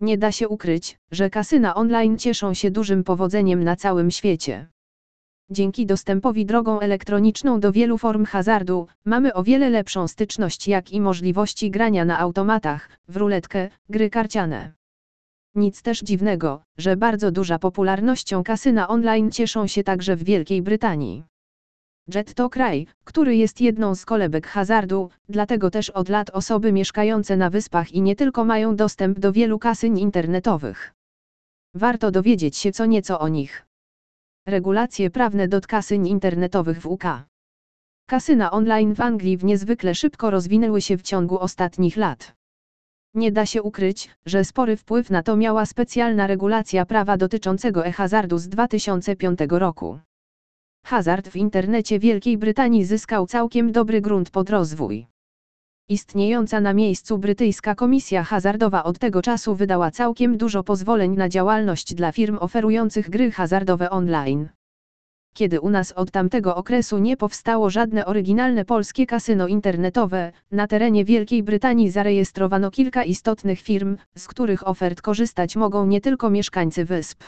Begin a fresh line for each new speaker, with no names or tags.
Nie da się ukryć, że kasyna online cieszą się dużym powodzeniem na całym świecie. Dzięki dostępowi drogą elektroniczną do wielu form hazardu, mamy o wiele lepszą styczność jak i możliwości grania na automatach, w ruletkę, gry karciane. Nic też dziwnego, że bardzo duża popularnością kasyna online cieszą się także w Wielkiej Brytanii. Jet to kraj, który jest jedną z kolebek hazardu, dlatego też od lat osoby mieszkające na wyspach i nie tylko mają dostęp do wielu kasyń internetowych. Warto dowiedzieć się co nieco o nich. Regulacje prawne do kasyń internetowych w UK. Kasyna online w Anglii w niezwykle szybko rozwinęły się w ciągu ostatnich lat. Nie da się ukryć, że spory wpływ na to miała specjalna regulacja prawa dotyczącego e-hazardu z 2005 roku. Hazard w internecie Wielkiej Brytanii zyskał całkiem dobry grunt pod rozwój. Istniejąca na miejscu brytyjska komisja hazardowa od tego czasu wydała całkiem dużo pozwoleń na działalność dla firm oferujących gry hazardowe online. Kiedy u nas od tamtego okresu nie powstało żadne oryginalne polskie kasyno internetowe, na terenie Wielkiej Brytanii zarejestrowano kilka istotnych firm, z których ofert korzystać mogą nie tylko mieszkańcy wysp.